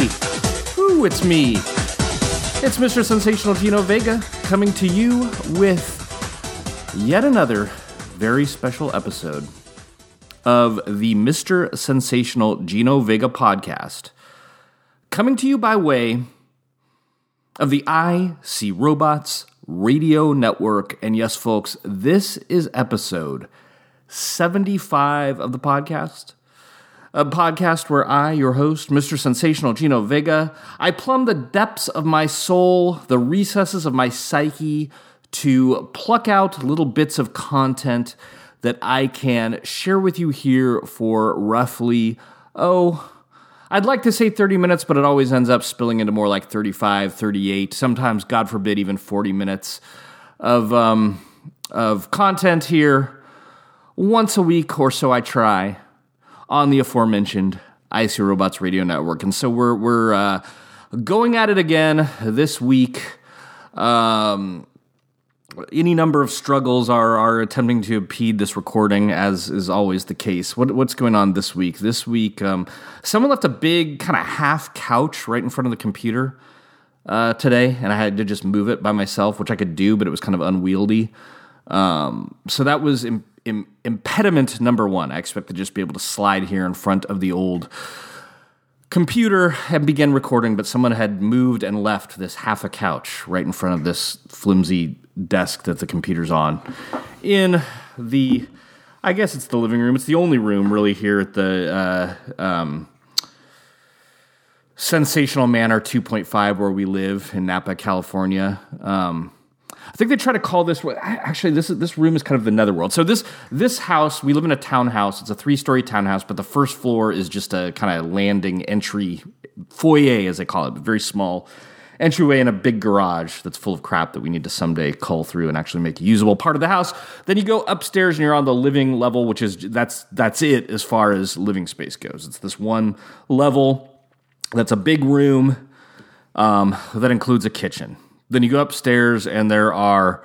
Ooh, it's me. It's Mr. Sensational Gino Vega coming to you with yet another very special episode of the Mr. Sensational Gino Vega podcast. Coming to you by way of the I See Robots radio network. And yes, folks, this is episode 75 of the podcast. A podcast where I, your host, Mr. Sensational Gino Vega, I plumb the depths of my soul, the recesses of my psyche, to pluck out little bits of content that I can share with you here for roughly, oh, I'd like to say 30 minutes, but it always ends up spilling into more like 35, 38, sometimes, God forbid, even 40 minutes of, um, of content here once a week or so. I try on the aforementioned I See Robots Radio Network. And so we're, we're uh, going at it again this week. Um, any number of struggles are are attempting to impede this recording, as is always the case. What, what's going on this week? This week, um, someone left a big kind of half couch right in front of the computer uh, today, and I had to just move it by myself, which I could do, but it was kind of unwieldy. Um, so that was Im- impediment number one. I expect to just be able to slide here in front of the old computer and begin recording, but someone had moved and left this half a couch right in front of this flimsy desk that the computer's on in the I guess it's the living room. It's the only room really here at the uh, um, Sensational Manor 2.5 where we live in Napa, California. Um, I think they try to call this actually this this room is kind of the netherworld. So this this house we live in a townhouse. It's a three story townhouse, but the first floor is just a kind of landing entry foyer as they call it, very small entryway in a big garage that's full of crap that we need to someday cull through and actually make a usable part of the house. Then you go upstairs and you're on the living level, which is that's that's it as far as living space goes. It's this one level that's a big room um, that includes a kitchen. Then you go upstairs and there are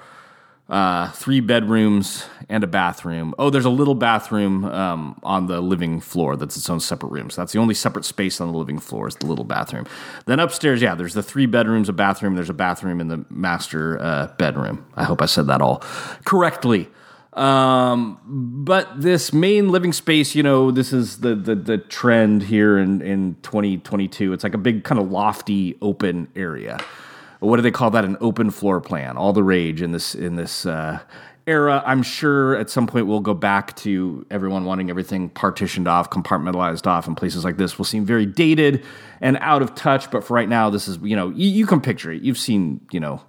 uh, three bedrooms and a bathroom. Oh, there's a little bathroom um, on the living floor that's its own separate room. So that's the only separate space on the living floor is the little bathroom. Then upstairs, yeah, there's the three bedrooms, a bathroom. There's a bathroom in the master uh, bedroom. I hope I said that all correctly. Um, but this main living space, you know, this is the the, the trend here in, in 2022. It's like a big kind of lofty open area what do they call that? An open floor plan. All the rage in this in this uh, era. I'm sure at some point we'll go back to everyone wanting everything partitioned off, compartmentalized off, and places like this will seem very dated and out of touch. But for right now, this is you know you, you can picture it. You've seen you know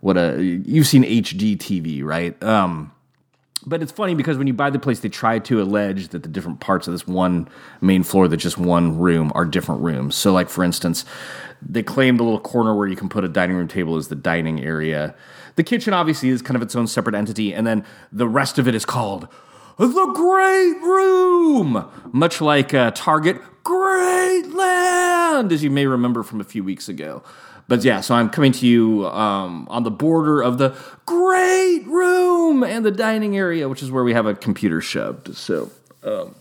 what a you've seen HD TV, right? Um, but it's funny because when you buy the place, they try to allege that the different parts of this one main floor, that just one room, are different rooms. So, like for instance, they claim the little corner where you can put a dining room table is the dining area. The kitchen obviously is kind of its own separate entity, and then the rest of it is called the Great Room, much like uh, Target Greatland, as you may remember from a few weeks ago. But yeah, so I'm coming to you um, on the border of the great room and the dining area, which is where we have a computer shoved. So um,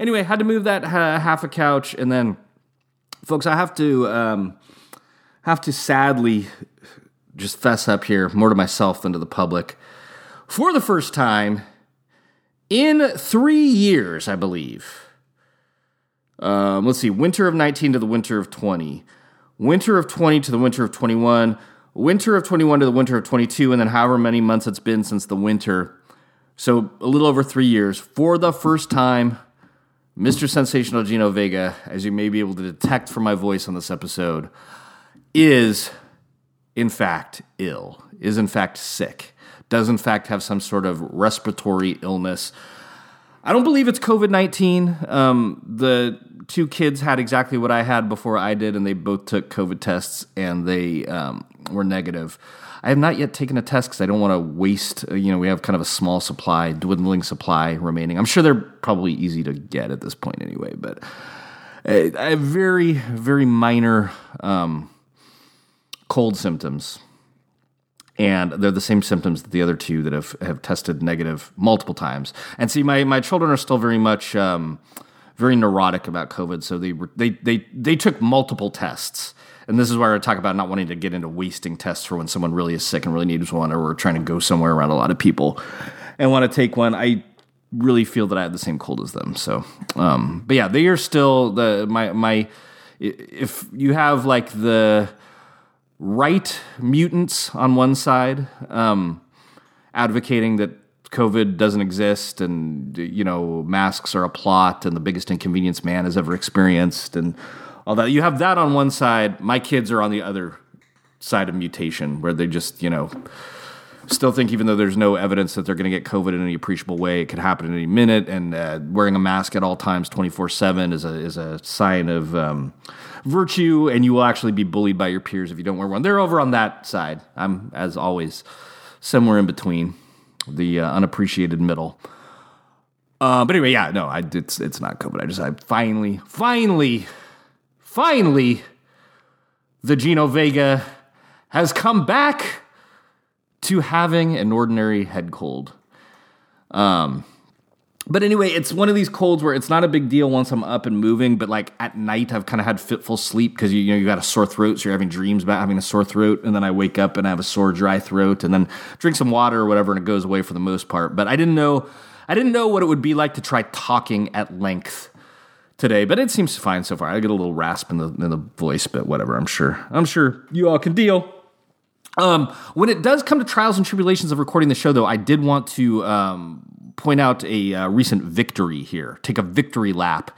anyway, had to move that half a couch, and then, folks, I have to um, have to sadly just fess up here more to myself than to the public. For the first time in three years, I believe. Um, let's see, winter of 19 to the winter of 20 winter of 20 to the winter of 21, winter of 21 to the winter of 22, and then however many months it's been since the winter. So a little over three years. For the first time, Mr. Sensational Gino Vega, as you may be able to detect from my voice on this episode, is in fact ill, is in fact sick, does in fact have some sort of respiratory illness. I don't believe it's COVID 19. Um, the two kids had exactly what I had before I did, and they both took COVID tests and they um, were negative. I have not yet taken a test because I don't want to waste. Uh, you know, we have kind of a small supply, dwindling supply remaining. I'm sure they're probably easy to get at this point anyway, but I have very, very minor um, cold symptoms. And they're the same symptoms that the other two that have, have tested negative multiple times. And see, my, my children are still very much um, very neurotic about COVID. So they were they they they took multiple tests. And this is where I talk about not wanting to get into wasting tests for when someone really is sick and really needs one, or we're trying to go somewhere around a lot of people and want to take one. I really feel that I have the same cold as them. So, um, but yeah, they are still the my my. If you have like the right mutants on one side, um, advocating that COVID doesn't exist and you know masks are a plot and the biggest inconvenience man has ever experienced and all that. You have that on one side. My kids are on the other side of mutation, where they just you know still think even though there's no evidence that they're going to get COVID in any appreciable way, it could happen at any minute. And uh, wearing a mask at all times, twenty four seven, is a is a sign of um, virtue, and you will actually be bullied by your peers if you don't wear one. They're over on that side. I'm as always somewhere in between, the uh, unappreciated middle. Uh, but anyway, yeah, no, I, it's it's not COVID. I just I finally, finally finally, the Gino Vega has come back to having an ordinary head cold. Um, but anyway, it's one of these colds where it's not a big deal once I'm up and moving, but like at night I've kind of had fitful sleep because you, you know you got a sore throat, so you're having dreams about having a sore throat, and then I wake up and I have a sore dry throat, and then drink some water or whatever, and it goes away for the most part. But I didn't know I didn't know what it would be like to try talking at length today, but it seems fine so far. I get a little rasp in the in the voice, but whatever. I'm sure. I'm sure you all can deal. Um, when it does come to trials and tribulations of recording the show, though, I did want to um, point out a uh, recent victory here. Take a victory lap.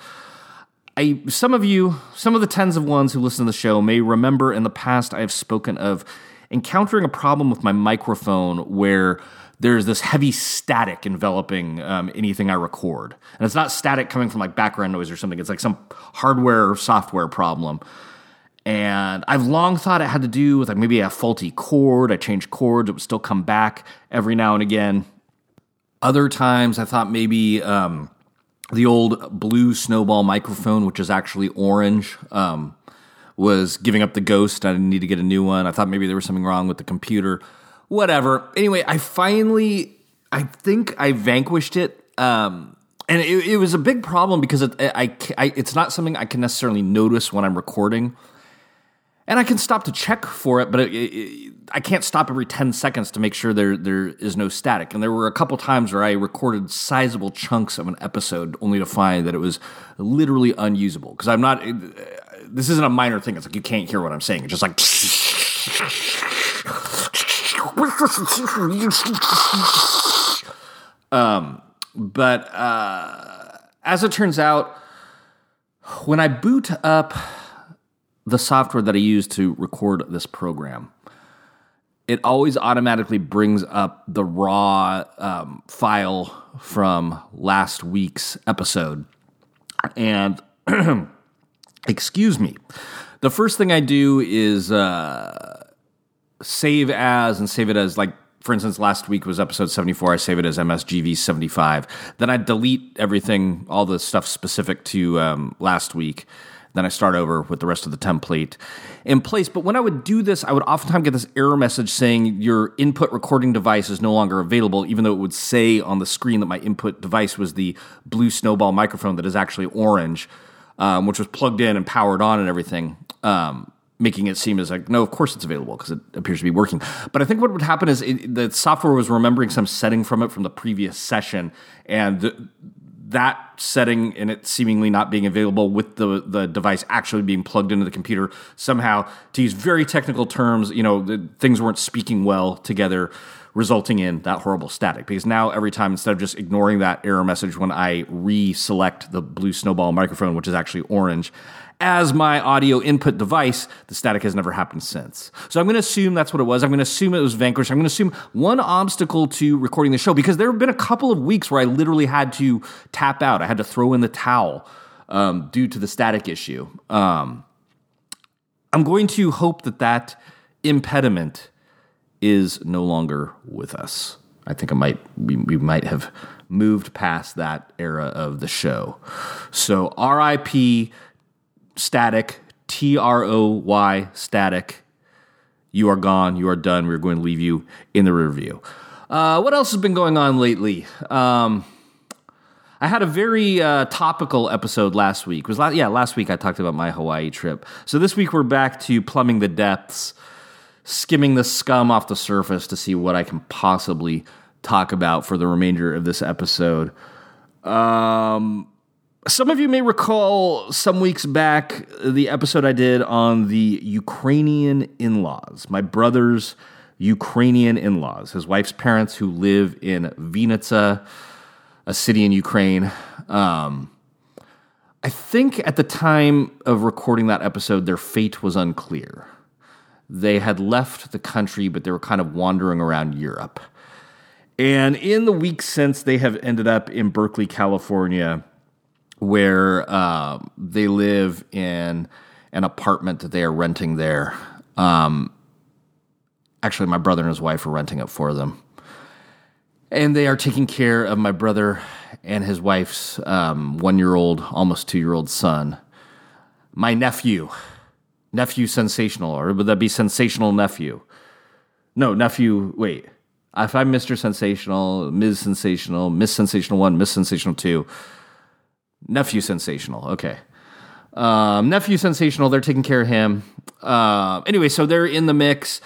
I, some of you, some of the tens of ones who listen to the show may remember in the past I have spoken of encountering a problem with my microphone where there's this heavy static enveloping um, anything I record. And it's not static coming from like background noise or something, it's like some hardware or software problem. And I've long thought it had to do with like maybe a faulty cord. I changed cords, it would still come back every now and again. Other times I thought maybe um, the old blue snowball microphone, which is actually orange, um, was giving up the ghost. I didn't need to get a new one. I thought maybe there was something wrong with the computer whatever. Anyway, I finally, I think I vanquished it. Um, and it, it, was a big problem because it, I, I, it's not something I can necessarily notice when I'm recording. And I can stop to check for it, but it, I can't stop every 10 seconds to make sure there, there is no static. And there were a couple times where I recorded sizable chunks of an episode only to find that it was literally unusable. Because I'm not, this isn't a minor thing. It's like you can't hear what I'm saying. It's just like. um, but uh, as it turns out, when I boot up the software that I use to record this program, it always automatically brings up the raw um, file from last week's episode. And excuse me, the first thing I do is uh, save as and save it as like for instance last week was episode 74 i save it as msgv 75 then i delete everything all the stuff specific to um, last week then i start over with the rest of the template in place. But when i would do this i would oftentimes get this error message saying your input recording device is no longer available even though it would say on the screen that my input device was the blue snowball microphone that is actually orange um, which was plugged in and powered on and everything um, making it seem as like no of course it's available because it appears to be working. But i think what would happen is it, the software was remembering some setting from it from the previous session and the, that setting and it seemingly not being available with the, the device actually being plugged into the computer somehow to use very technical terms you know the, things weren't speaking well together resulting in that horrible static. Because now every time instead of just ignoring that error message when i reselect the blue snowball microphone which is actually orange as my audio input device, the static has never happened since. So I'm going to assume that's what it was. I'm going to assume it was vanquished. I'm going to assume one obstacle to recording the show because there have been a couple of weeks where I literally had to tap out. I had to throw in the towel um, due to the static issue. Um, I'm going to hope that that impediment is no longer with us. I think I might we, we might have moved past that era of the show. So RIP static, T R O Y, static. You are gone. You are done. We're going to leave you in the review. Uh, what else has been going on lately? Um, I had a very uh, topical episode last week. It was yeah, last week I talked about my Hawaii trip. So this week we're back to plumbing the depths, skimming the scum off the surface to see what I can possibly talk about for the remainder of this episode. Um, some of you may recall some weeks back the episode I did on the Ukrainian in laws, my brother's Ukrainian in laws, his wife's parents who live in Vinnytsia a city in Ukraine. Um, I think at the time of recording that episode, their fate was unclear. They had left the country, but they were kind of wandering around Europe. And in the weeks since, they have ended up in Berkeley, California, where uh, they live in an apartment that they are renting there. Um, actually, my brother and his wife are renting it for them and they are taking care of my brother and his wife's um, one year old, almost two year old son. My nephew, nephew sensational, or would that be sensational nephew? No, nephew, wait. If I'm Mr. Sensational, Ms. Sensational, Miss Sensational 1, Miss Sensational 2, nephew sensational, okay. Um, nephew sensational, they're taking care of him. Uh, anyway, so they're in the mix,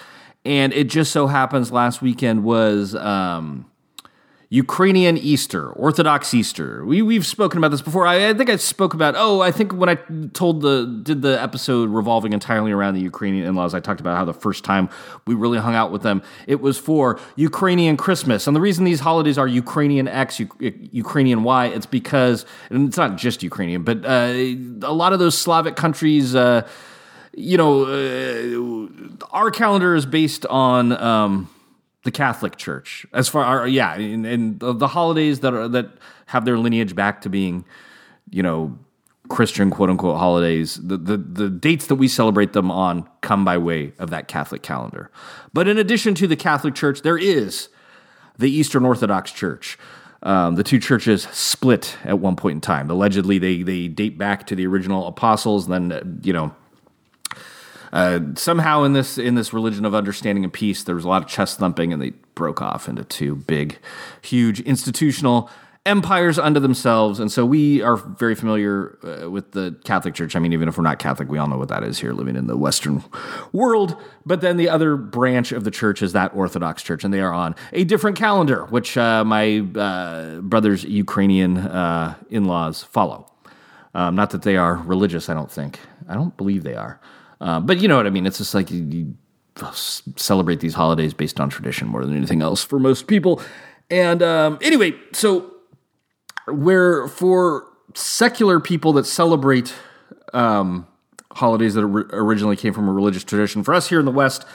and it just so happens last weekend was. Um, Ukrainian Easter, Orthodox Easter. We we've spoken about this before. I, I, think I spoke about. Oh, I think when I told the did the episode revolving entirely around the Ukrainian in-laws, I talked about how the first time we really hung out with them, it was for Ukrainian Christmas. And the reason these holidays are Ukrainian X, U- Ukrainian Y, it's because and it's not just Ukrainian, but uh, a lot of those Slavic countries. Uh, you know, uh, our calendar is based on. Um, the Catholic Church. As far, yeah, and, and the holidays that are that have their lineage back to being, you know, Christian quote unquote holidays, the, the, the dates that we celebrate them on come by way of that Catholic calendar. But in addition to the Catholic Church, there is the Eastern Orthodox Church. Um, the two churches split at one point in time. Allegedly, they they date back to the original apostles. Then you know uh, somehow in this in this religion of understanding and peace, there was a lot of chest thumping, and they broke off into two big, huge institutional empires unto themselves. And so we are very familiar uh, with the Catholic Church. I mean, even if we're not Catholic, we all know what that is here, living in the Western world. But then the other branch of the church is that Orthodox Church, and they are on a different calendar, which uh, my uh, brother's Ukrainian uh, in laws follow. Um, not that they are religious, I don't think. I don't believe they are. Uh, but you know what I mean? It's just like you, you, celebrate these holidays based on tradition more than anything else for most people. And um, anyway, so where for secular people that celebrate um, holidays that originally came from a religious tradition, for us here in the West,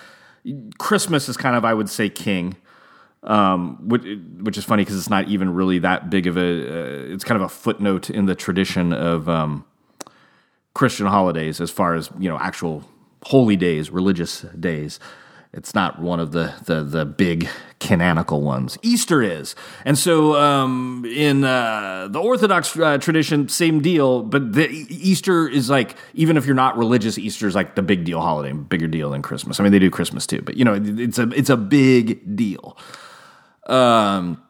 Christmas is kind of, I would say, king. Um, which, which, is funny because it's not even really that big of a. Uh, it's kind of a footnote in the tradition of um, Christian holidays as far as you know actual holy days, religious days. It's not one of the the, the big canonical ones. Easter is, and so um, in uh, the Orthodox uh, tradition, same deal. But the Easter is like even if you're not religious, Easter is like the big deal holiday, bigger deal than Christmas. I mean, they do Christmas too, but you know, it's a it's a big deal. Um,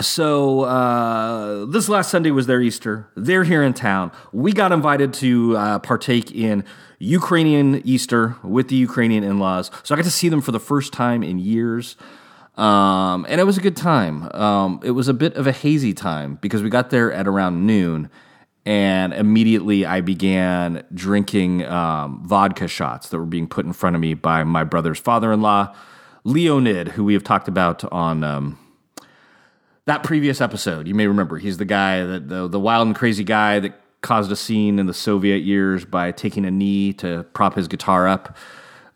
so uh, this last Sunday was their Easter. They're here in town. We got invited to uh, partake in Ukrainian Easter with the Ukrainian in-laws. So I got to see them for the first time in years. Um, and it was a good time. Um, it was a bit of a hazy time because we got there at around noon, and immediately I began drinking um, vodka shots that were being put in front of me by my brother's father-in-law, Leonid, who we have talked about on um, that previous episode. You may remember he's the guy that the the wild and crazy guy that caused a scene in the Soviet years by taking a knee to prop his guitar up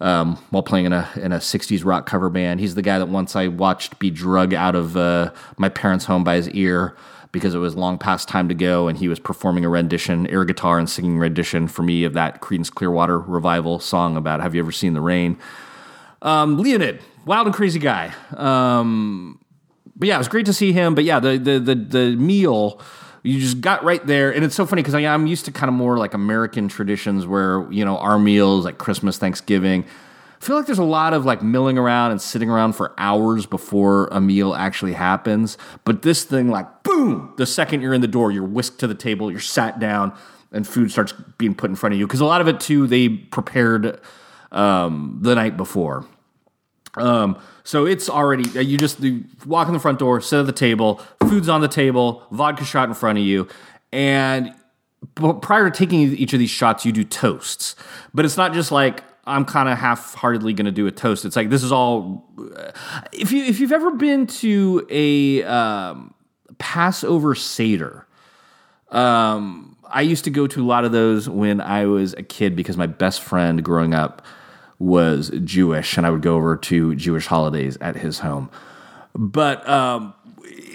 um, while playing in a in a '60s rock cover band. He's the guy that once I watched be drug out of uh, my parents' home by his ear because it was long past time to go, and he was performing a rendition, air guitar and singing rendition for me of that Creedence Clearwater revival song about "Have you ever seen the rain?" Um, Leonid, wild and crazy guy. Um, but yeah, it was great to see him. But yeah, the the the, the meal you just got right there and it's so funny because i'm used to kind of more like american traditions where you know our meals like christmas thanksgiving I feel like there's a lot of like milling around and sitting around for hours before a meal actually happens. But this thing, like, boom, the second you're in the door, you're whisked to the table, you're sat down, and food starts being put in front of you. Because a lot of it, too, they prepared um, the night before. Um, so it's already, uh, you just you walk in the front door, sit at the table, food's on the table, vodka shot in front of you. And prior to taking each of these shots, you do toasts. But it's not just like, I'm kind of half-heartedly going to do a toast. It's like this is all. If you if you've ever been to a um, Passover seder, um, I used to go to a lot of those when I was a kid because my best friend growing up was Jewish, and I would go over to Jewish holidays at his home. But um,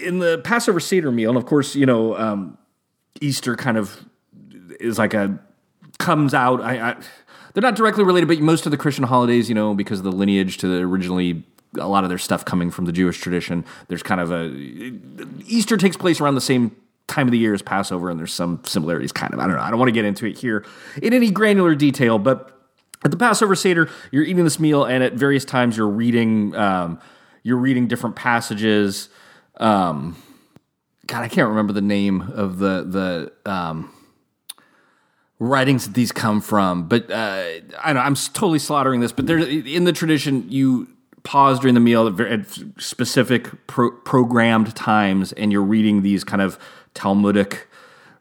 in the Passover seder meal, and of course, you know, um, Easter kind of is like a comes out. I, I they're not directly related, but most of the Christian holidays, you know, because of the lineage to the originally a lot of their stuff coming from the Jewish tradition. There's kind of a Easter takes place around the same time of the year as Passover, and there's some similarities. Kind of, I don't know. I don't want to get into it here in any granular detail, but at the Passover Seder, you're eating this meal, and at various times you're reading um, you're reading different passages. Um, God, I can't remember the name of the the um, writings that these come from, but uh, I know I'm totally slaughtering this. But there, in the tradition, you pause during the meal at specific pro- programmed times, and you're reading these kind of Talmudic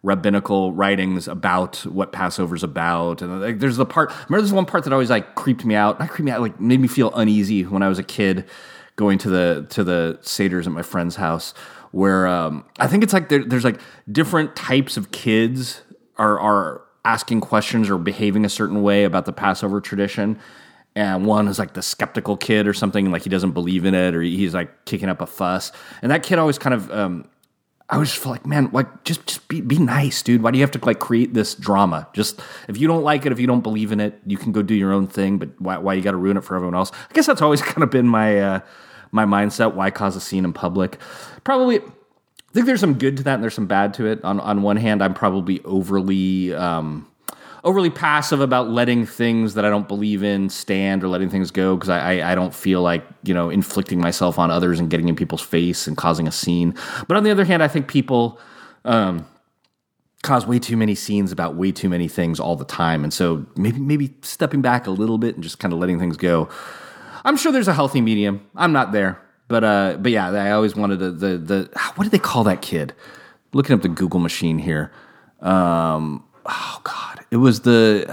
rabbinical writings about what Passover's about. And like, there's the part. Remember, there's one part that always like creeped me out. Not creeped me out, like made me feel uneasy when I was a kid going to the to the seders at my friend's house. Where um, I think it's like there, there's like different types of kids are are asking questions or behaving a certain way about the Passover tradition. And one is like the skeptical kid or something, like he doesn't believe in it, or he's like kicking up a fuss. And that kid always kind of, um, I was just like, man, like just just be be nice, dude. Why do you have to like create this drama? Just if you don't like it, if you don't believe in it, you can go do your own thing. But why why you got to ruin it for everyone else? I guess that's always kind of been my uh, my mindset. Why cause a scene in public? Probably I think there's some good to that and there's some bad to it. On on one hand, I'm probably overly um, overly passive about letting things that I don't believe in stand or letting things go because I, I, I don't feel like you know inflicting myself on others and getting in people's face and causing a scene. But on the other hand, I think people. Um, cause way too many scenes about way too many things all the time and so maybe maybe stepping back a little bit and just kind of letting things go i'm sure there's a healthy medium i'm not there but uh, but yeah, I always wanted the the what did they call that kid? Looking up the Google machine here. Um, oh God, it was the.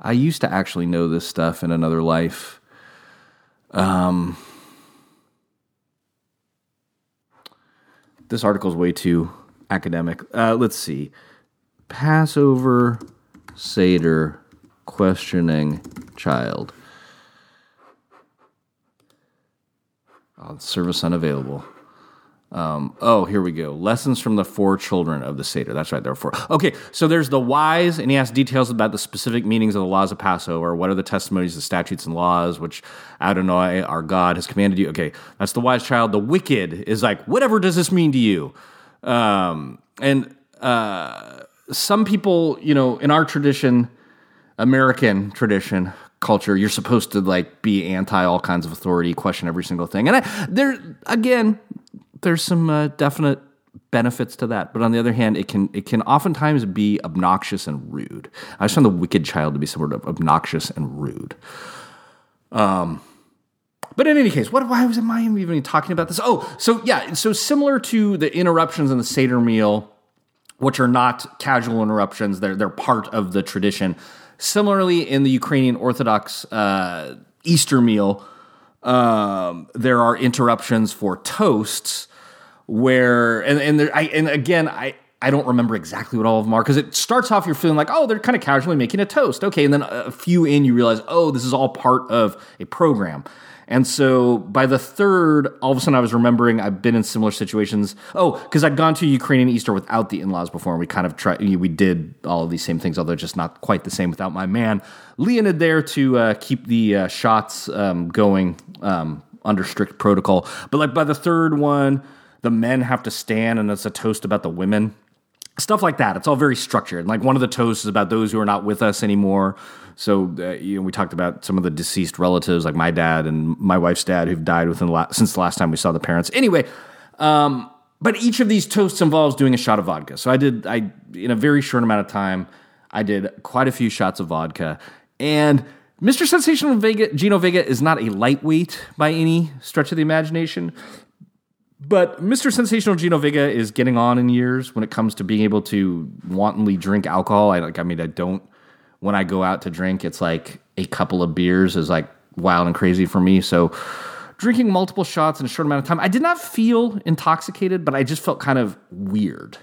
I used to actually know this stuff in another life. Um, this article is way too academic. Uh, let's see. Passover Seder questioning child. Oh, service unavailable. Um, oh, here we go. Lessons from the four children of the Seder. That's right, there are four. Okay, so there's the wise, and he asks details about the specific meanings of the laws of Passover. What are the testimonies, the statutes, and laws which Adonai, our God, has commanded you? Okay, that's the wise child. The wicked is like, whatever does this mean to you? Um, and uh, some people, you know, in our tradition, American tradition, culture, you're supposed to like be anti all kinds of authority, question every single thing. And I, there again, there's some uh, definite benefits to that, but on the other hand, it can it can oftentimes be obnoxious and rude. I just found the wicked child to be sort of obnoxious and rude. Um. But in any case, what why was am I even talking about this? Oh, so yeah, so similar to the interruptions in the Seder meal, which are not casual interruptions, they're they're part of the tradition. Similarly, in the Ukrainian Orthodox uh, Easter meal, um, there are interruptions for toasts where, and and, there, I, and again, I. I don't remember exactly what all of them are because it starts off you're feeling like, oh, they're kind of casually making a toast. Okay. And then a few in, you realize, oh, this is all part of a program. And so by the third, all of a sudden I was remembering I've been in similar situations. Oh, because I'd gone to Ukrainian Easter without the in laws before, and we kind of tried, we did all of these same things, although just not quite the same without my man Leonid there to uh, keep the uh, shots um, going um, under strict protocol. But like by the third one, the men have to stand, and it's a toast about the women stuff like that. It's all very structured. Like one of the toasts is about those who are not with us anymore. So uh, you know, we talked about some of the deceased relatives, like my dad and my wife's dad, who've died within the la- since the last time we saw the parents. Anyway, um, but each of these toasts involves doing a shot of vodka. So I did, I in a very short amount of time, I did quite a few shots of vodka, and Mr. Sensational Vega, Gino Vega, is not a lightweight by any stretch of the imagination. But Mr. Sensational Gino Vega is getting on in years when it comes to being able to wantonly drink alcohol. I like I mean I don't when I go out to drink, it's like a couple of beers is like wild and crazy for me. So drinking multiple shots in a short amount of time, I did not feel intoxicated, but I just felt kind of weird.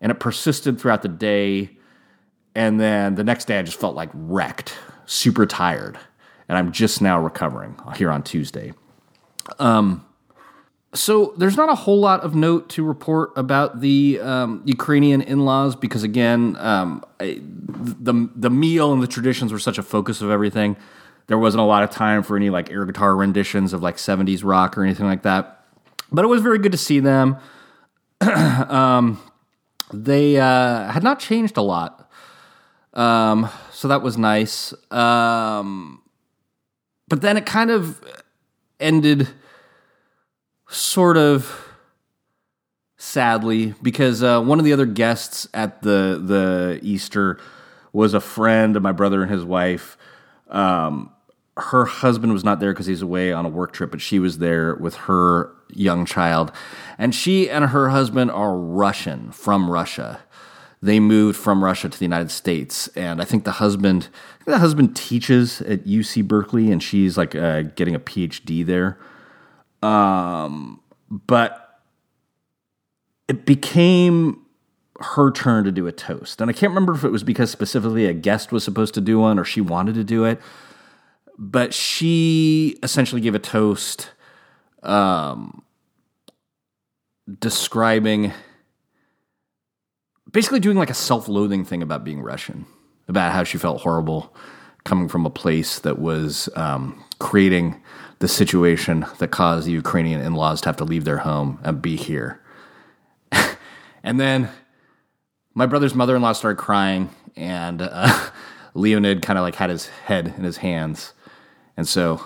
And it persisted throughout the day. And then the next day I just felt like wrecked, super tired. And I'm just now recovering here on Tuesday. Um so there's not a whole lot of note to report about the um, Ukrainian in-laws because again, um, I, the the meal and the traditions were such a focus of everything. There wasn't a lot of time for any like air guitar renditions of like 70s rock or anything like that. But it was very good to see them. um, they uh, had not changed a lot, um, so that was nice. Um, but then it kind of ended sort of sadly because uh, one of the other guests at the the Easter was a friend of my brother and his wife. Um, her husband was not there because he's away on a work trip, but she was there with her young child, and she and her husband are Russian from Russia. They moved from Russia to the United States, and I think the husband, the husband teaches at UC Berkeley, and she's like uh, getting a PhD there. Um, but it became her turn to do a toast. And I can't remember if it was because specifically a guest was supposed to do one or she wanted to do it. But she essentially gave a toast um, describing basically doing like a self loathing thing about being Russian, about how she felt horrible coming from a place that was um, creating the situation that caused the Ukrainian in laws to have to leave their home and be here. and then my brother's mother in law started crying, and uh, Leonid kind of like had his head in his hands. And so,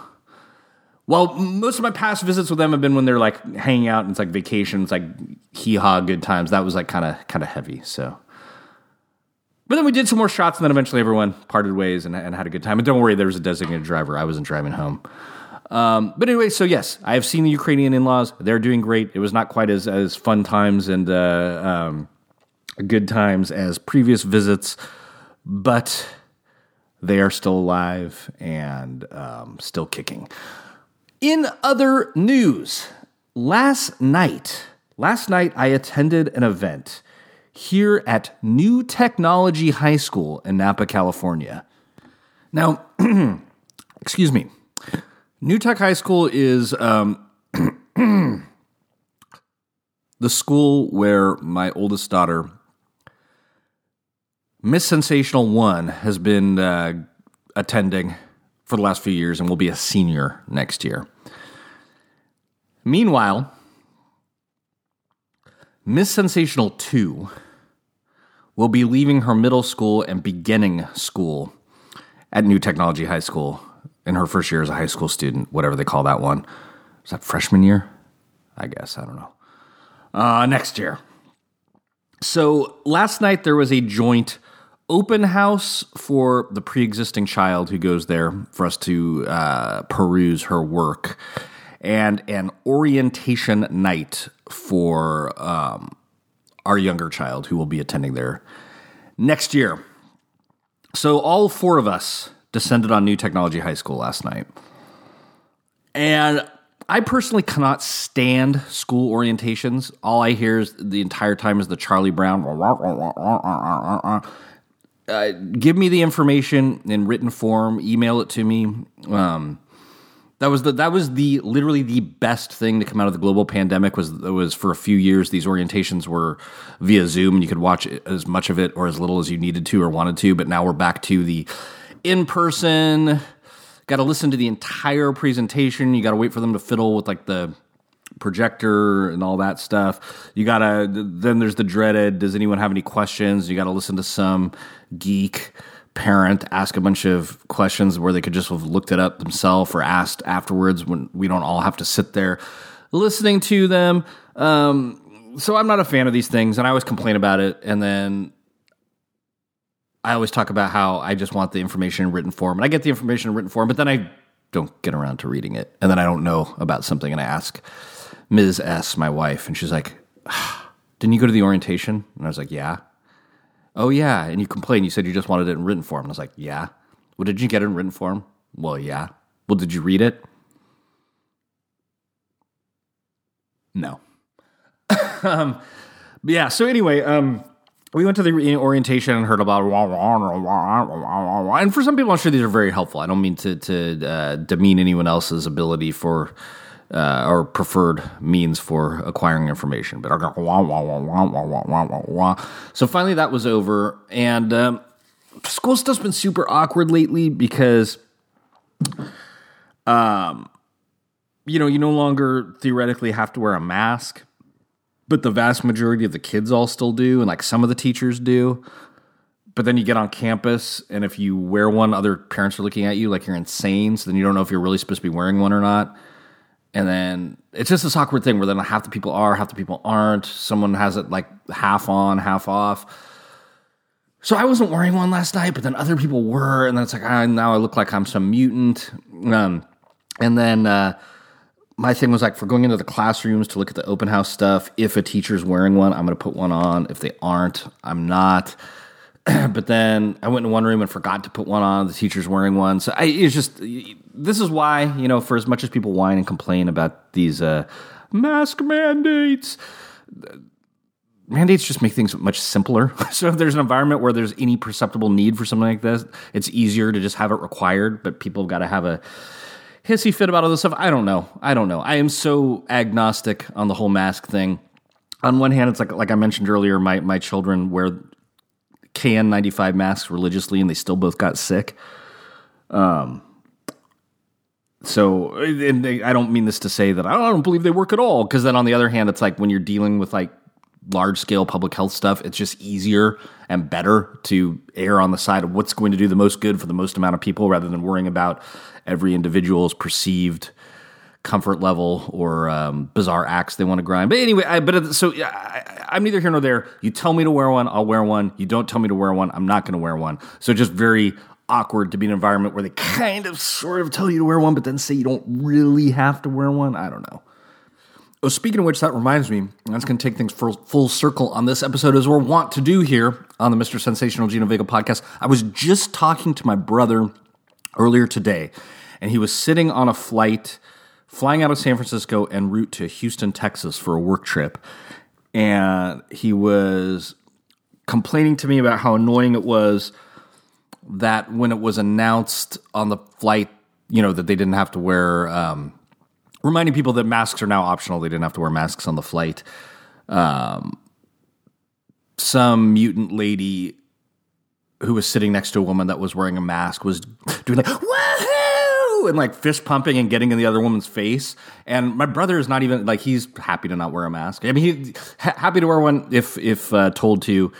well, most of my past visits with them have been when they're like hanging out and it's like vacations, like hee haw good times. That was like kind of kind of heavy. So, but then we did some more shots, and then eventually everyone parted ways and, and had a good time. And don't worry, there was a designated driver. I wasn't driving home. Um, but anyway, so yes, I have seen the Ukrainian in-laws. They're doing great. It was not quite as as fun times and uh, um, good times as previous visits, but they are still alive and um, still kicking. In other news, last night, last night I attended an event here at New Technology High School in Napa, California. Now, excuse me. New Tech High School is um, the school where my oldest daughter, Miss Sensational One, has been uh, attending for the last few years and will be a senior next year. Meanwhile, Miss Sensational 2 will be leaving her middle school and beginning school at New Technology High School in her first year as a high school student, whatever they call that one. Is that freshman year? I guess. I don't know. Uh, next year. So last night there was a joint open house for the pre existing child who goes there for us to uh, peruse her work, and an orientation night for um, our younger child who will be attending there next year. So all four of us descended on New Technology High School last night. And I personally cannot stand school orientations. All I hear is the entire time is the Charlie Brown. Uh, give me the information in written form. Email it to me. Um, that was the that was the literally the best thing to come out of the global pandemic was was for a few years these orientations were via Zoom and you could watch as much of it or as little as you needed to or wanted to. But now we're back to the in person. Got to listen to the entire presentation. You got to wait for them to fiddle with like the projector and all that stuff. You got to, then there's the dreaded, does anyone have any questions? You got to listen to some geek parent ask a bunch of questions where they could just have looked it up themselves or asked afterwards when we don't all have to sit there listening to them. Um, so I'm not a fan of these things, and I always complain about it. And then I always talk about how I just want the information in written form, and I get the information in written form, but then I don't get around to reading it, and then I don't know about something, and I ask Ms. S, my wife, and she's like, "Didn't you go to the orientation?" And I was like, "Yeah." Oh yeah, and you complained. You said you just wanted it in written form. And I was like, "Yeah." Well, did you get it in written form? Well, yeah. Well, did you read it? No. um, yeah. So anyway, um, we went to the orientation and heard about and for some people i'm sure these are very helpful i don't mean to, to uh, demean anyone else's ability for uh, or preferred means for acquiring information but so finally that was over and um, school stuff's been super awkward lately because um you know you no longer theoretically have to wear a mask but the vast majority of the kids all still do, and like some of the teachers do. But then you get on campus, and if you wear one, other parents are looking at you like you're insane. So then you don't know if you're really supposed to be wearing one or not. And then it's just this awkward thing where then half the people are, half the people aren't. Someone has it like half on, half off. So I wasn't wearing one last night, but then other people were, and then it's like ah, now I look like I'm some mutant. Um, and then uh, my thing was like for going into the classrooms to look at the open house stuff. If a teacher's wearing one, I'm going to put one on. If they aren't, I'm not. but then I went in one room and forgot to put one on. The teacher's wearing one, so I, it's just this is why you know for as much as people whine and complain about these uh, mask mandates. Mandates just make things much simpler. so if there's an environment where there's any perceptible need for something like this, it's easier to just have it required. But people have got to have a hissy fit about all this stuff. I don't know. I don't know. I am so agnostic on the whole mask thing. On one hand, it's like like I mentioned earlier, my my children wear KN95 masks religiously, and they still both got sick. Um. So, and they, I don't mean this to say that I don't believe they work at all, because then on the other hand, it's like when you're dealing with like large scale public health stuff, it's just easier and better to err on the side of what's going to do the most good for the most amount of people rather than worrying about every individual's perceived comfort level or um, bizarre acts they want to grind. But anyway, I, but so I, I'm neither here nor there. You tell me to wear one, I'll wear one. You don't tell me to wear one, I'm not going to wear one. So just very awkward to be in an environment where they kind of sort of tell you to wear one, but then say you don't really have to wear one. I don't know. Oh, speaking of which, that reminds me, and that's going to take things full, full circle on this episode, as we're wont to do here on the Mr. Sensational Gino Vega podcast. I was just talking to my brother earlier today, and he was sitting on a flight flying out of San Francisco en route to Houston, Texas for a work trip. And he was complaining to me about how annoying it was that when it was announced on the flight, you know, that they didn't have to wear, um, reminding people that masks are now optional. They didn't have to wear masks on the flight. Um, some mutant lady who was sitting next to a woman that was wearing a mask was doing like, and like fist pumping and getting in the other woman's face. And my brother is not even like he's happy to not wear a mask. I mean, he ha- happy to wear one if if uh, told to.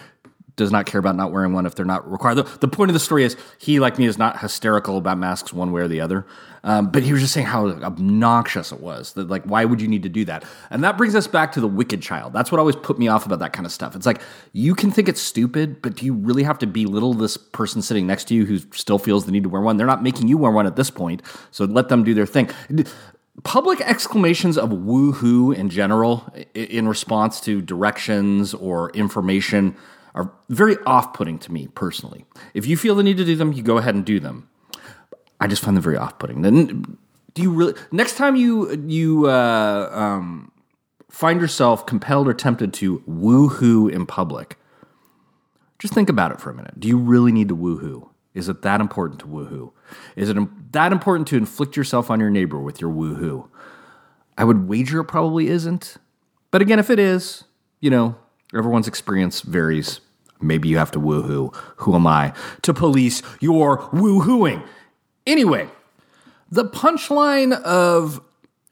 Does not care about not wearing one if they're not required. The, the point of the story is he, like me, is not hysterical about masks one way or the other. Um, but he was just saying how obnoxious it was. That like, why would you need to do that? And that brings us back to the wicked child. That's what always put me off about that kind of stuff. It's like you can think it's stupid, but do you really have to belittle this person sitting next to you who still feels the need to wear one? They're not making you wear one at this point, so let them do their thing public exclamations of woohoo in general in response to directions or information are very off putting to me personally. If you feel the need to do them, you go ahead and do them. I just find them very off-putting. Then, do you really? Next time you you uh, um, find yourself compelled or tempted to woohoo in public, just think about it for a minute. Do you really need to woohoo? Is it that important to woohoo? Is it that important to inflict yourself on your neighbor with your woohoo? I would wager it probably isn't. But again, if it is, you know, everyone's experience varies. Maybe you have to woohoo. Who am I to police your woohooing? Anyway, the punchline of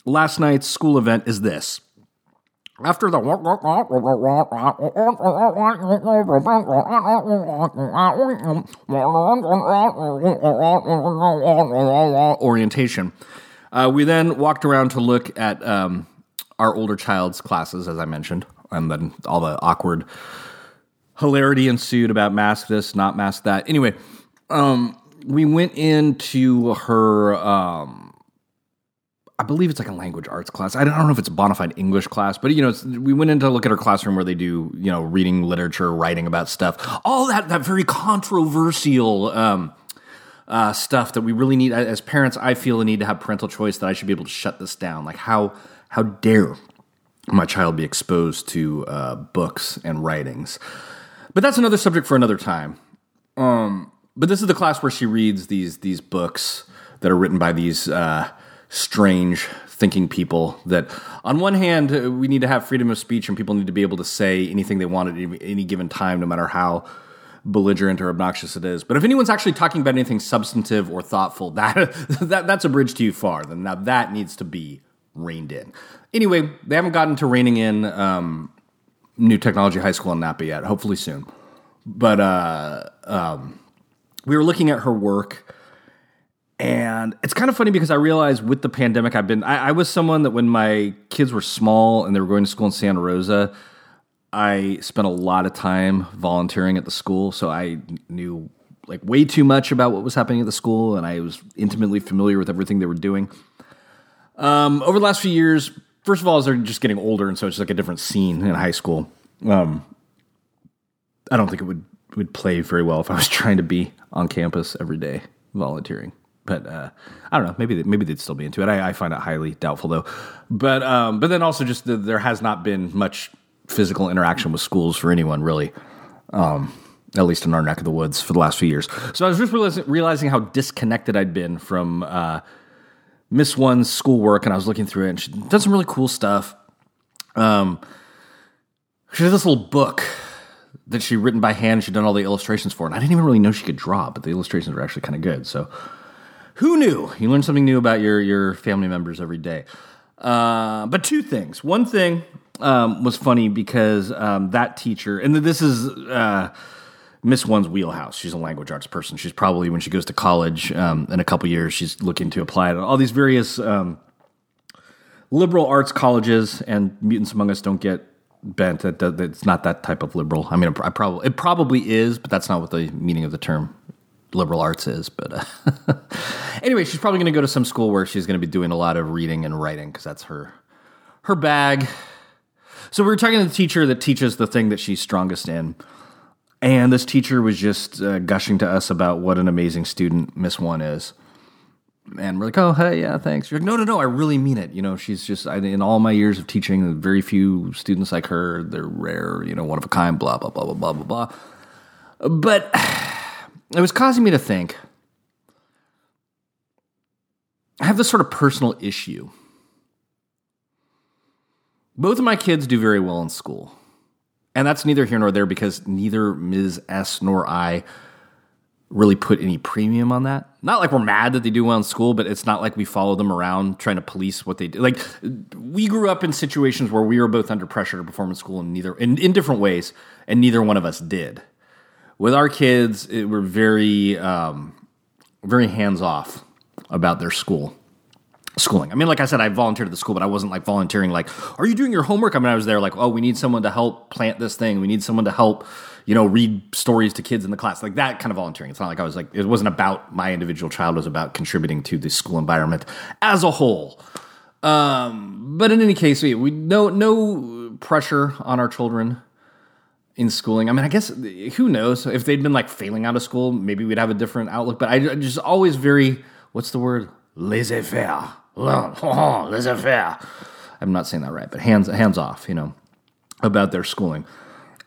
last night's school event is this after the orientation, uh, we then walked around to look at um, our older child's classes, as I mentioned, and then all the awkward hilarity ensued about mask this, not mask that. Anyway, um, we went into her. Um, I believe it's like a language arts class. I don't, I don't know if it's a bona fide English class, but you know, we went in to look at her classroom where they do, you know, reading literature, writing about stuff, all that that very controversial um, uh, stuff that we really need as parents. I feel the need to have parental choice that I should be able to shut this down. Like how how dare my child be exposed to uh, books and writings? But that's another subject for another time. Um, but this is the class where she reads these these books that are written by these. Uh, strange thinking people that on one hand uh, we need to have freedom of speech and people need to be able to say anything they want at any given time no matter how belligerent or obnoxious it is but if anyone's actually talking about anything substantive or thoughtful that, that that's a bridge too far then now that needs to be reined in anyway they haven't gotten to reining in um, new technology high school in napa yet hopefully soon but uh, um, we were looking at her work and it's kind of funny because I realized with the pandemic, I've been, I, I, was someone that when my kids were small and they were going to school in Santa Rosa, I spent a lot of time volunteering at the school. So I knew like way too much about what was happening at the school and I was intimately familiar with everything they were doing. Um, over the last few years, first of all, as they're just getting older, and so it's like a different scene in high school. Um, I don't think it would would play very well if I was trying to be on campus every day volunteering but uh, I don't know. Maybe maybe they'd still be into it. I, I find it highly doubtful though. But um, but then also just the, there has not been much physical interaction with schools for anyone really. Um, at least in our neck of the woods for the last few years. So I was just realizing, realizing how disconnected I'd been from uh, Miss One's schoolwork, and I was looking through it, and she done some really cool stuff. Um, she has this little book that she written by hand. She'd done all the illustrations for, and I didn't even really know she could draw, but the illustrations were actually kind of good. So who knew? You learn something new about your your family members every day. Uh, but two things. One thing um, was funny because um, that teacher, and this is uh, Miss One's wheelhouse. She's a language arts person. She's probably when she goes to college um, in a couple years, she's looking to apply to all these various um, liberal arts colleges. And mutants among us don't get bent. It's not that type of liberal. I mean, I probably it probably is, but that's not what the meaning of the term liberal arts is. But uh, anyway, she's probably going to go to some school where she's going to be doing a lot of reading and writing because that's her her bag. So we were talking to the teacher that teaches the thing that she's strongest in. And this teacher was just uh, gushing to us about what an amazing student Miss One is. And we're like, oh, hey, yeah, thanks. You're like, no, no, no, I really mean it. You know, she's just, I, in all my years of teaching, very few students like her. They're rare, you know, one of a kind, blah, blah, blah, blah, blah, blah, blah. But it was causing me to think I have this sort of personal issue. Both of my kids do very well in school. And that's neither here nor there because neither Ms. S nor I really put any premium on that. Not like we're mad that they do well in school, but it's not like we follow them around trying to police what they do. Like we grew up in situations where we were both under pressure to perform in school and neither in, in different ways, and neither one of us did with our kids, it, we're very um, very hands off about their school schooling. I mean, like I said, I volunteered at the school, but I wasn't like volunteering. Like, are you doing your homework? I mean, I was there like, oh, we need someone to help plant this thing. We need someone to help, you know, read stories to kids in the class. Like that kind of volunteering. It's not like I was like it wasn't about my individual child. It was about contributing to the school environment as a whole. Um, but in any case, we, we no no pressure on our children in schooling. I mean, I guess who knows if they'd been like failing out of school, maybe we'd have a different outlook. But I just always very what's the word laissez faire, laissez faire. I'm not saying that right, but hands hands off, you know, about their schooling.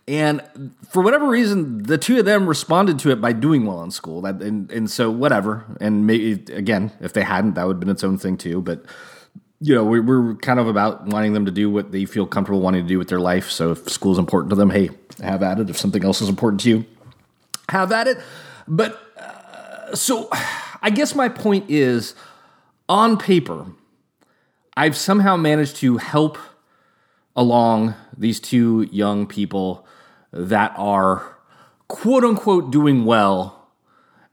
And for whatever reason, the two of them responded to it by doing well in school. And, and so whatever. And maybe again, if they hadn't, that would have been its own thing too. But you know, we, we're kind of about wanting them to do what they feel comfortable wanting to do with their life. So if school is important to them, hey, have at it. If something else is important to you, have at it. But uh, so I guess my point is on paper, I've somehow managed to help along these two young people that are quote unquote doing well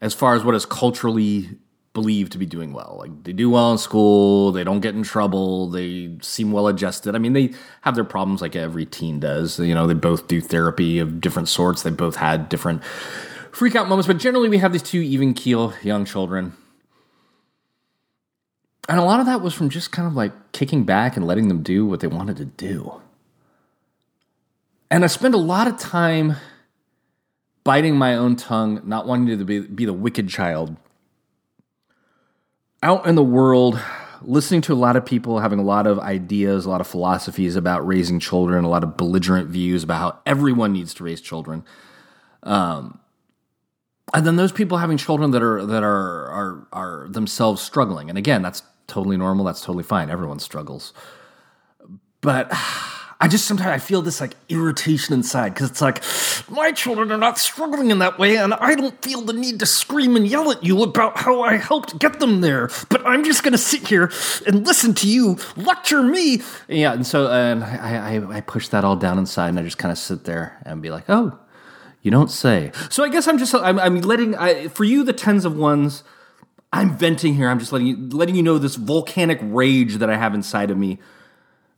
as far as what is culturally believed to be doing well. Like they do well in school, they don't get in trouble, they seem well adjusted. I mean, they have their problems like every teen does. You know, they both do therapy of different sorts, they both had different freak out moments, but generally we have these two even keel young children. And a lot of that was from just kind of like kicking back and letting them do what they wanted to do. And I spend a lot of time biting my own tongue, not wanting to be, be the wicked child. Out in the world, listening to a lot of people having a lot of ideas, a lot of philosophies about raising children, a lot of belligerent views about how everyone needs to raise children. Um, and then those people having children that are that are are are themselves struggling. And again, that's totally normal. That's totally fine. Everyone struggles. But I just sometimes I feel this like irritation inside because it's like my children are not struggling in that way, and I don't feel the need to scream and yell at you about how I helped get them there. But I'm just gonna sit here and listen to you lecture me. Yeah, and so and I I, I push that all down inside, and I just kind of sit there and be like, oh, you don't say. So I guess I'm just I'm, I'm letting I, for you the tens of ones. I'm venting here. I'm just letting you letting you know this volcanic rage that I have inside of me.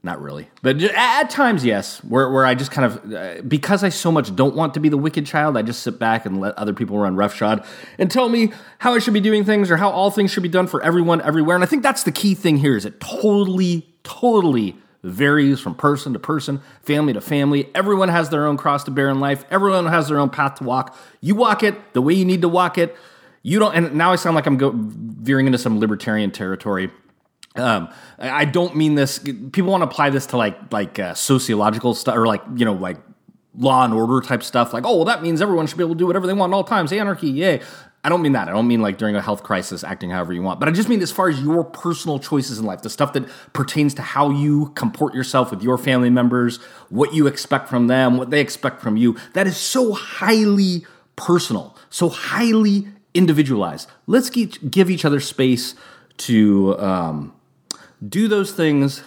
Not really, but at times, yes. Where where I just kind of uh, because I so much don't want to be the wicked child, I just sit back and let other people run roughshod and tell me how I should be doing things or how all things should be done for everyone everywhere. And I think that's the key thing here: is it totally, totally varies from person to person, family to family. Everyone has their own cross to bear in life. Everyone has their own path to walk. You walk it the way you need to walk it you don't, and now I sound like I'm go, veering into some libertarian territory. Um, I don't mean this. People want to apply this to like like uh, sociological stuff or like you know like law and order type stuff. Like, oh well, that means everyone should be able to do whatever they want at all times. Anarchy, yay! I don't mean that. I don't mean like during a health crisis acting however you want. But I just mean as far as your personal choices in life, the stuff that pertains to how you comport yourself with your family members, what you expect from them, what they expect from you. That is so highly personal, so highly individualized. Let's give each other space to um, do those things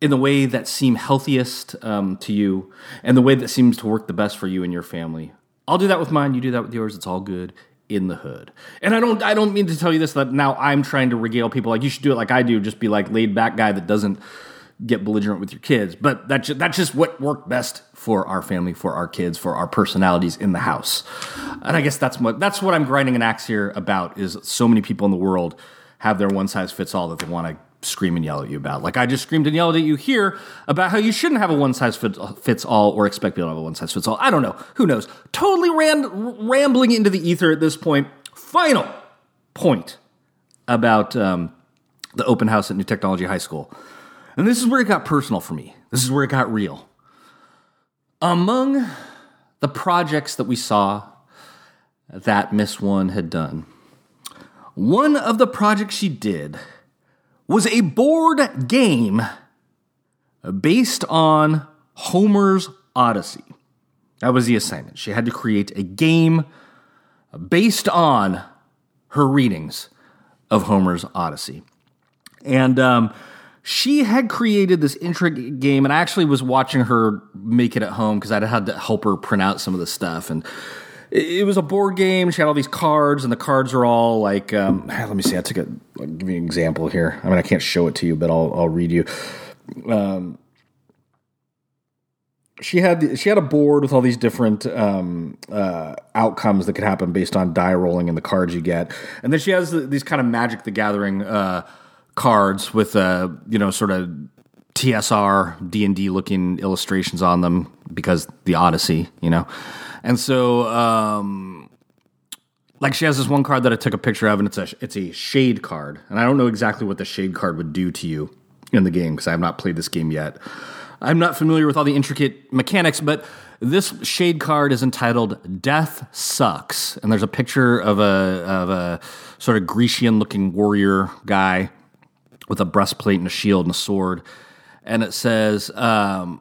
in the way that seem healthiest um, to you and the way that seems to work the best for you and your family. I'll do that with mine. You do that with yours. It's all good in the hood. And I don't I don't mean to tell you this that now I'm trying to regale people like you should do it like I do. Just be like laid back guy that doesn't get belligerent with your kids. But that's just, that's just what worked best for our family, for our kids, for our personalities in the house. And I guess that's what that's what I'm grinding an axe here about is so many people in the world have their one size fits all that they want to scream and yell at you about. Like I just screamed and yelled at you here about how you shouldn't have a one size fits all or expect people to have a one size fits all. I don't know. Who knows? Totally ran, rambling into the ether at this point. Final point about um, the open house at New Technology High School. And this is where it got personal for me. This is where it got real. Among the projects that we saw that Miss One had done, one of the projects she did was a board game based on Homer's Odyssey. That was the assignment. She had to create a game based on her readings of Homer's Odyssey. And um, she had created this intrigue game, and I actually was watching her make it at home because I had to help her print out some of the stuff. And it, was a board game. She had all these cards, and the cards are all like, um, let me see. I took a I'll give you an example here. I mean, I can't show it to you, but I'll I'll read you. Um, she had she had a board with all these different um, uh, outcomes that could happen based on die rolling and the cards you get, and then she has these kind of Magic the Gathering. Uh, cards with uh, you know sort of TSR D and D looking illustrations on them because the Odyssey, you know, and so um, like she has this one card that I took a picture of, and it's a it's a shade card, and I don't know exactly what the shade card would do to you in the game because I have not played this game yet. I'm not familiar with all the intricate mechanics, but this shade card is entitled "Death Sucks," and there's a picture of a of a sort of Grecian looking warrior guy with a breastplate and a shield and a sword. And it says, um,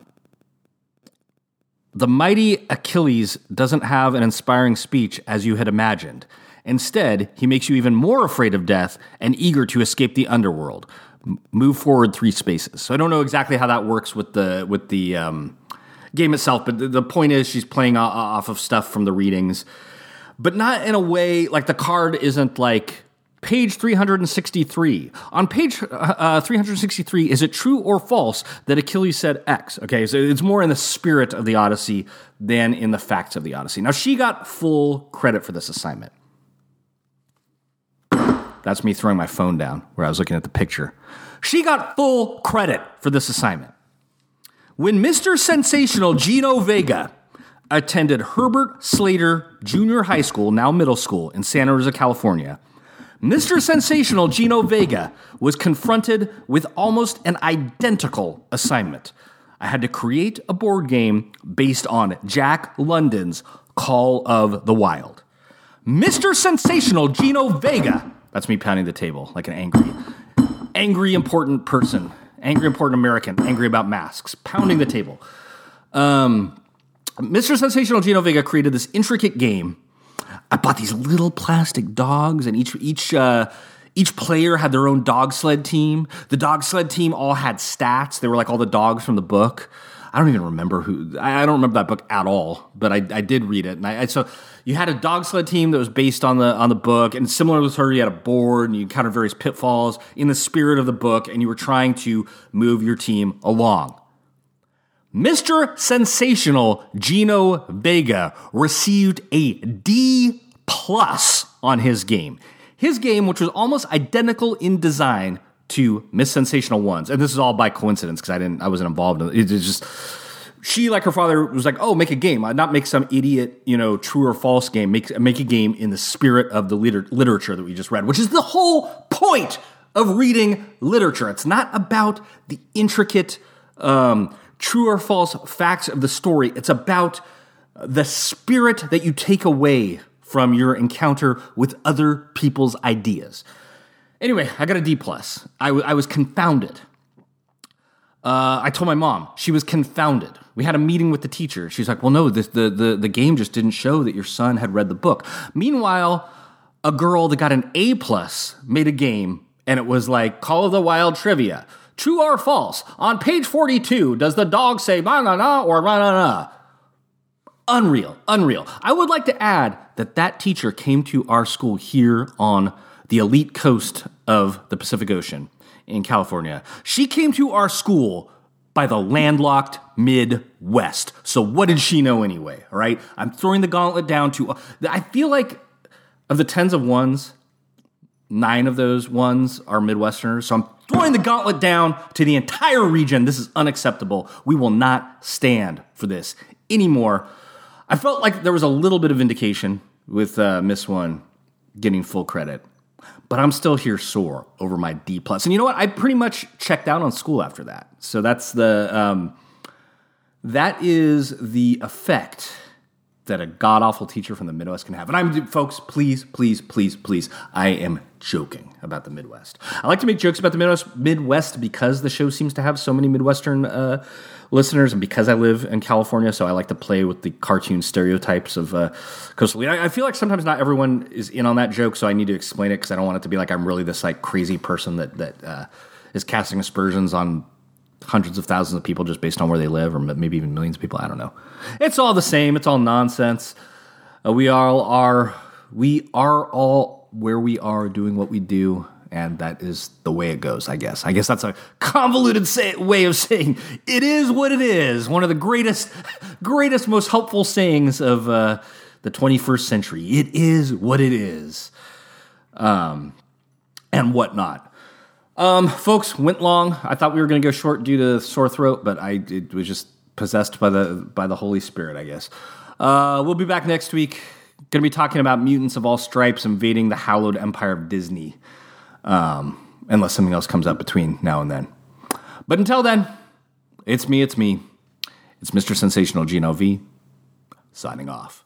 The mighty Achilles doesn't have an inspiring speech as you had imagined. Instead, he makes you even more afraid of death and eager to escape the underworld. move forward three spaces. So I don't know exactly how that works with the with the um, game itself, but the point is she's playing off of stuff from the readings, but not in a way like the card isn't like page 363. On page uh, 363, is it true or false that Achilles said X? Okay, so it's more in the spirit of the Odyssey than in the facts of the Odyssey. Now, she got full credit for this assignment. That's me throwing my phone down where I was looking at the picture. She got full credit for this assignment. When Mr. Sensational Gino Vega attended Herbert Slater Junior High School, now middle school, in Santa Rosa, California, Mr. Sensational Gino Vega was confronted with almost an identical assignment. I had to create a board game based on Jack London's Call of the Wild. Mr. Sensational Gino Vega, that's me pounding the table like an angry, angry important person, angry important American, angry about masks, pounding the table. Um, Mr. Sensational Gino Vega created this intricate game I bought these little plastic dogs, and each each uh, each player had their own dog sled team. The dog sled team all had stats. They were like all the dogs from the book. I don't even remember who. I don't remember that book at all, but I, I did read it. And I, I, so you had a dog sled team that was based on the on the book, and similar with her, you had a board and you encountered various pitfalls in the spirit of the book, and you were trying to move your team along. Mr. Sensational Gino Vega received a D plus on his game. His game, which was almost identical in design to Miss Sensational Ones, and this is all by coincidence because I didn't, I wasn't involved in it. It's just she, like her father, was like, "Oh, make a game, not make some idiot, you know, true or false game. Make make a game in the spirit of the liter- literature that we just read, which is the whole point of reading literature. It's not about the intricate." Um, true or false facts of the story. It's about the spirit that you take away from your encounter with other people's ideas. Anyway, I got a D plus. I, w- I was confounded. Uh, I told my mom. She was confounded. We had a meeting with the teacher. She's like, "Well, no, this, the the the game just didn't show that your son had read the book." Meanwhile, a girl that got an A plus made a game, and it was like Call of the Wild trivia. True or false? On page 42, does the dog say na na na or na na na? Unreal, unreal. I would like to add that that teacher came to our school here on the elite coast of the Pacific Ocean in California. She came to our school by the landlocked Midwest. So what did she know anyway? All right, I'm throwing the gauntlet down to. I feel like of the tens of ones, nine of those ones are Midwesterners. So I'm throwing the gauntlet down to the entire region. This is unacceptable. We will not stand for this anymore. I felt like there was a little bit of indication with uh, Miss One getting full credit, but I'm still here sore over my D plus. And you know what? I pretty much checked out on school after that. So that's the um, that is the effect that a god awful teacher from the Midwest can have. And I'm, folks, please, please, please, please, I am joking about the Midwest. I like to make jokes about the Midwest, Midwest because the show seems to have so many Midwestern uh, listeners, and because I live in California, so I like to play with the cartoon stereotypes of uh, coastal. I, I feel like sometimes not everyone is in on that joke, so I need to explain it because I don't want it to be like I'm really this like crazy person that that uh, is casting aspersions on hundreds of thousands of people just based on where they live, or maybe even millions of people. I don't know. It's all the same. It's all nonsense. Uh, we all are. We are all where we are doing what we do, and that is the way it goes. I guess. I guess that's a convoluted say, way of saying it is what it is. One of the greatest, greatest, most helpful sayings of uh, the 21st century. It is what it is, um, and whatnot. Um, folks, went long. I thought we were going to go short due to sore throat, but I it was just possessed by the by the Holy Spirit, I guess. Uh, we'll be back next week. Going to be talking about mutants of all stripes invading the hallowed empire of Disney, um, unless something else comes up between now and then. But until then, it's me. It's me. It's Mr. Sensational Gino V. Signing off.